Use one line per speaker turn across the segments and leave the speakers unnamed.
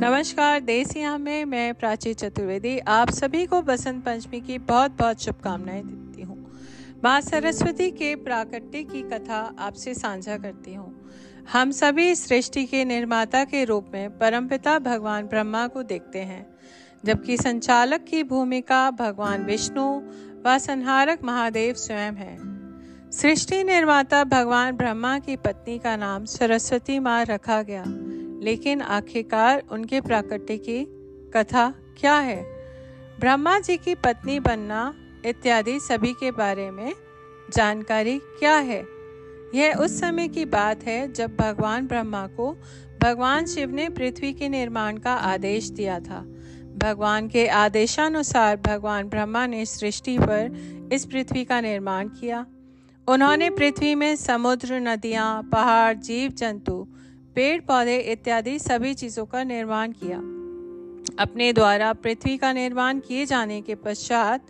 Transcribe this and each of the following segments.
नमस्कार देसिया में मैं प्राची चतुर्वेदी। आप सभी को बसंत पंचमी की बहुत बहुत शुभकामनाएँ देती हूँ। माँ सरस्वती के प्राकट्य की कथा आपसे साझा करती हूँ। हम सभी सृष्टि के निर्माता के रूप में परमपिता भगवान ब्रह्मा को देखते हैं, जबकि संचालक की भूमिका भगवान विष्णु व संहारक महादेव स्वयं है। सृष्टि निर्माता भगवान ब्रह्मा की पत्नी का नाम सरस्वती माँ रखा गया। लेकिन आखिरकार उनके प्राकट्य की कथा क्या है? ब्रह्मा जी की पत्नी बनना इत्यादि सभी के बारे में जानकारी क्या है? यह उस समय की बात है जब भगवान ब्रह्मा को भगवान शिव ने पृथ्वी के निर्माण का आदेश दिया था। भगवान के आदेशानुसार भगवान ब्रह्मा ने सृष्टि पर इस पृथ्वी का निर्माण किया। उन्होंने पृथ्वी में समुद्र, नदियाँ, पहाड़ जीव जंतु पेड़ पौधे इत्यादि सभी चीज़ों का निर्माण किया। अपने द्वारा पृथ्वी का निर्माण किए जाने के पश्चात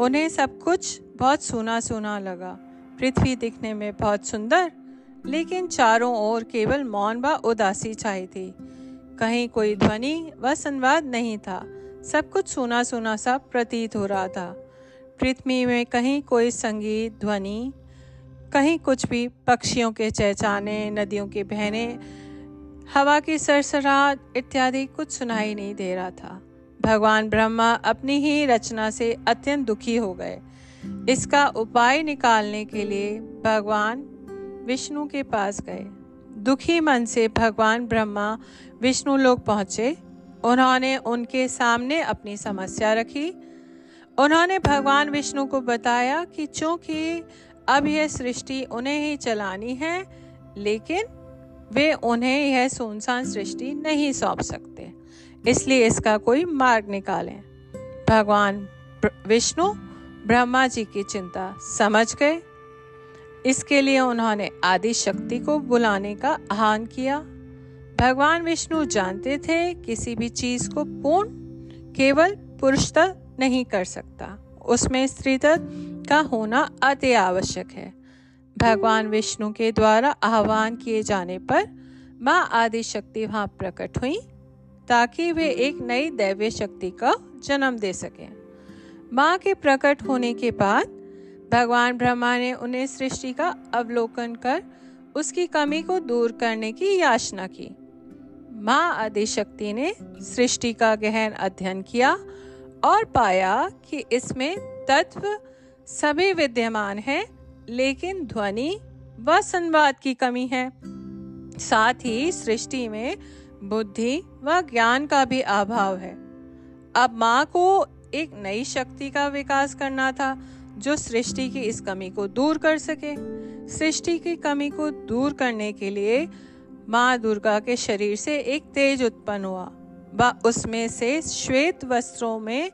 उन्हें सब कुछ बहुत सुना सुना लगा। पृथ्वी दिखने में बहुत सुंदर, लेकिन चारों ओर केवल मौन व उदासी छाई थी। कहीं कोई ध्वनि व संवाद नहीं था। सब कुछ सुना सुना सा प्रतीत हो रहा था। पृथ्वी में कहीं कोई संगीत, ध्वनि कहीं कुछ भी पक्षियों के चहचाने नदियों के बहने, हवा की सरसराहट इत्यादि कुछ सुनाई नहीं दे रहा था। भगवान ब्रह्मा अपनी ही रचना से अत्यंत दुखी हो गए। इसका उपाय निकालने के लिए भगवान विष्णु के पास गए। दुखी मन से भगवान ब्रह्मा विष्णु लोग पहुँचे। उन्होंने उनके सामने अपनी समस्या रखी। उन्होंने भगवान विष्णु को बताया कि चूँकि अब यह सृष्टि उन्हें ही चलानी है, लेकिन वे उन्हें यह सुनसान सृष्टि नहीं सौंप सकते। इसलिए इसका कोई मार्ग निकालें। भगवान विष्णु ब्रह्मा जी की चिंता समझ गए। इसके लिए उन्होंने आदि शक्ति को बुलाने का आह्वान किया। भगवान विष्णु जानते थे किसी भी चीज़ को पूर्ण, केवल पुरुष नहीं कर सकता। उसमें स्त्री का होना अति आवश्यक है। भगवान विष्णु के द्वारा आह्वान किए जाने पर माँ आदि शक्ति वहाँ प्रकट हुई ताकि वे एक नई दैव्य शक्ति का जन्म दे सकें। माँ के प्रकट होने के बाद भगवान ब्रह्मा ने उन्हें सृष्टि का अवलोकन कर उसकी कमी को दूर करने की याचना की। माँ आदि शक्ति ने सृष्टि का गहन अध्ययन किया और पाया कि इसमें तत्व सभी विद्यमान हैं, लेकिन ध्वनि व संवाद की कमी है। साथ ही सृष्टि में बुद्धि व ज्ञान का भी अभाव है। अब माँ को एक नई शक्ति का विकास करना था, जो सृष्टि की इस कमी को दूर कर सके। सृष्टि की कमी को दूर करने के लिए माँ दुर्गा के शरीर से एक तेज उत्पन्न हुआ। व उसमें से श्वेत वस्त्रों में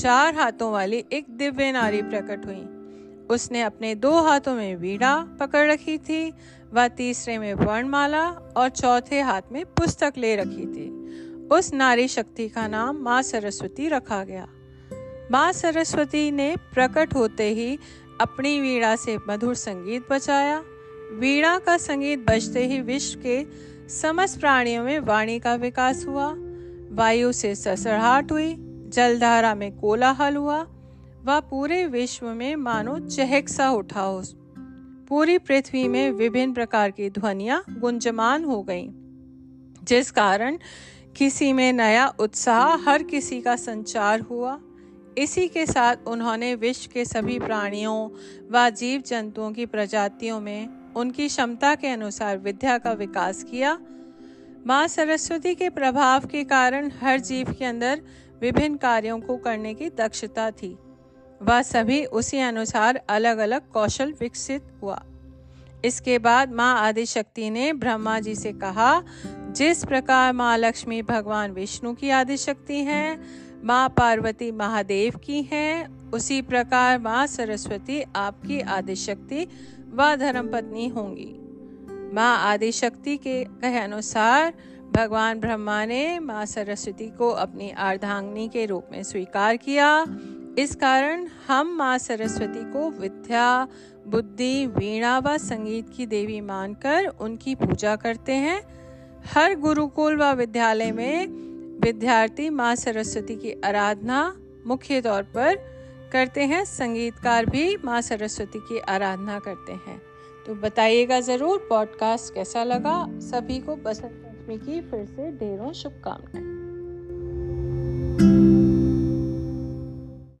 चार हाथों वाली एक दिव्य नारी प्रकट हुई। उसने अपने दो हाथों में वीणा पकड़ रखी थी, व तीसरे में वर्णमाला और चौथे हाथ में पुस्तक ले रखी थी। उस नारी शक्ति का नाम माँ सरस्वती रखा गया। माँ सरस्वती ने प्रकट होते ही अपनी वीणा से मधुर संगीत बचाया वीणा का संगीत बजते ही विश्व के समस्त प्राणियों में वाणी का विकास हुआ। वायु से ससड़ाहट हुई जलधारा में कोलाहल हुआ वह पूरे विश्व में मानो चहक सा उठा हो। पूरी पृथ्वी में विभिन्न प्रकार की ध्वनिया गुंजमान हो गईं, जिस कारण किसी में नया उत्साह हर किसी का संचार हुआ। इसी के साथ उन्होंने विश्व के सभी प्राणियों व जीव जंतुओं की प्रजातियों में उनकी क्षमता के अनुसार विद्या का विकास किया माँ सरस्वती के प्रभाव के कारण हर जीव के अंदर विभिन्न कार्यों को करने की दक्षता थी। वह सभी उसी अनुसार अलग अलग कौशल विकसित हुआ। इसके बाद माँ आदिशक्ति ने ब्रह्मा जी से कहा, जिस प्रकार माँ लक्ष्मी भगवान विष्णु की आदिशक्ति हैं, माँ पार्वती महादेव की हैं, उसी प्रकार माँ सरस्वती आपकी आदिशक्ति व धर्मपत्नी होंगी। माँ आदिशक्ति के कहे अनुसार भगवान ब्रह्मा ने माँ सरस्वती को अपनी अर्धांगनी के रूप में स्वीकार किया। इस कारण हम माँ सरस्वती को विद्या, बुद्धि, वीणा व संगीत की देवी मानकर उनकी पूजा करते हैं। हर गुरुकुल व विद्यालय में विद्यार्थी माँ सरस्वती की आराधना मुख्य तौर पर करते हैं। संगीतकार भी माँ सरस्वती की आराधना करते हैं। तो बताइएगा ज़रूर पॉडकास्ट कैसा लगा? सभी को बसंत पंचमी की फिर से ढेरों शुभकामनाएँ।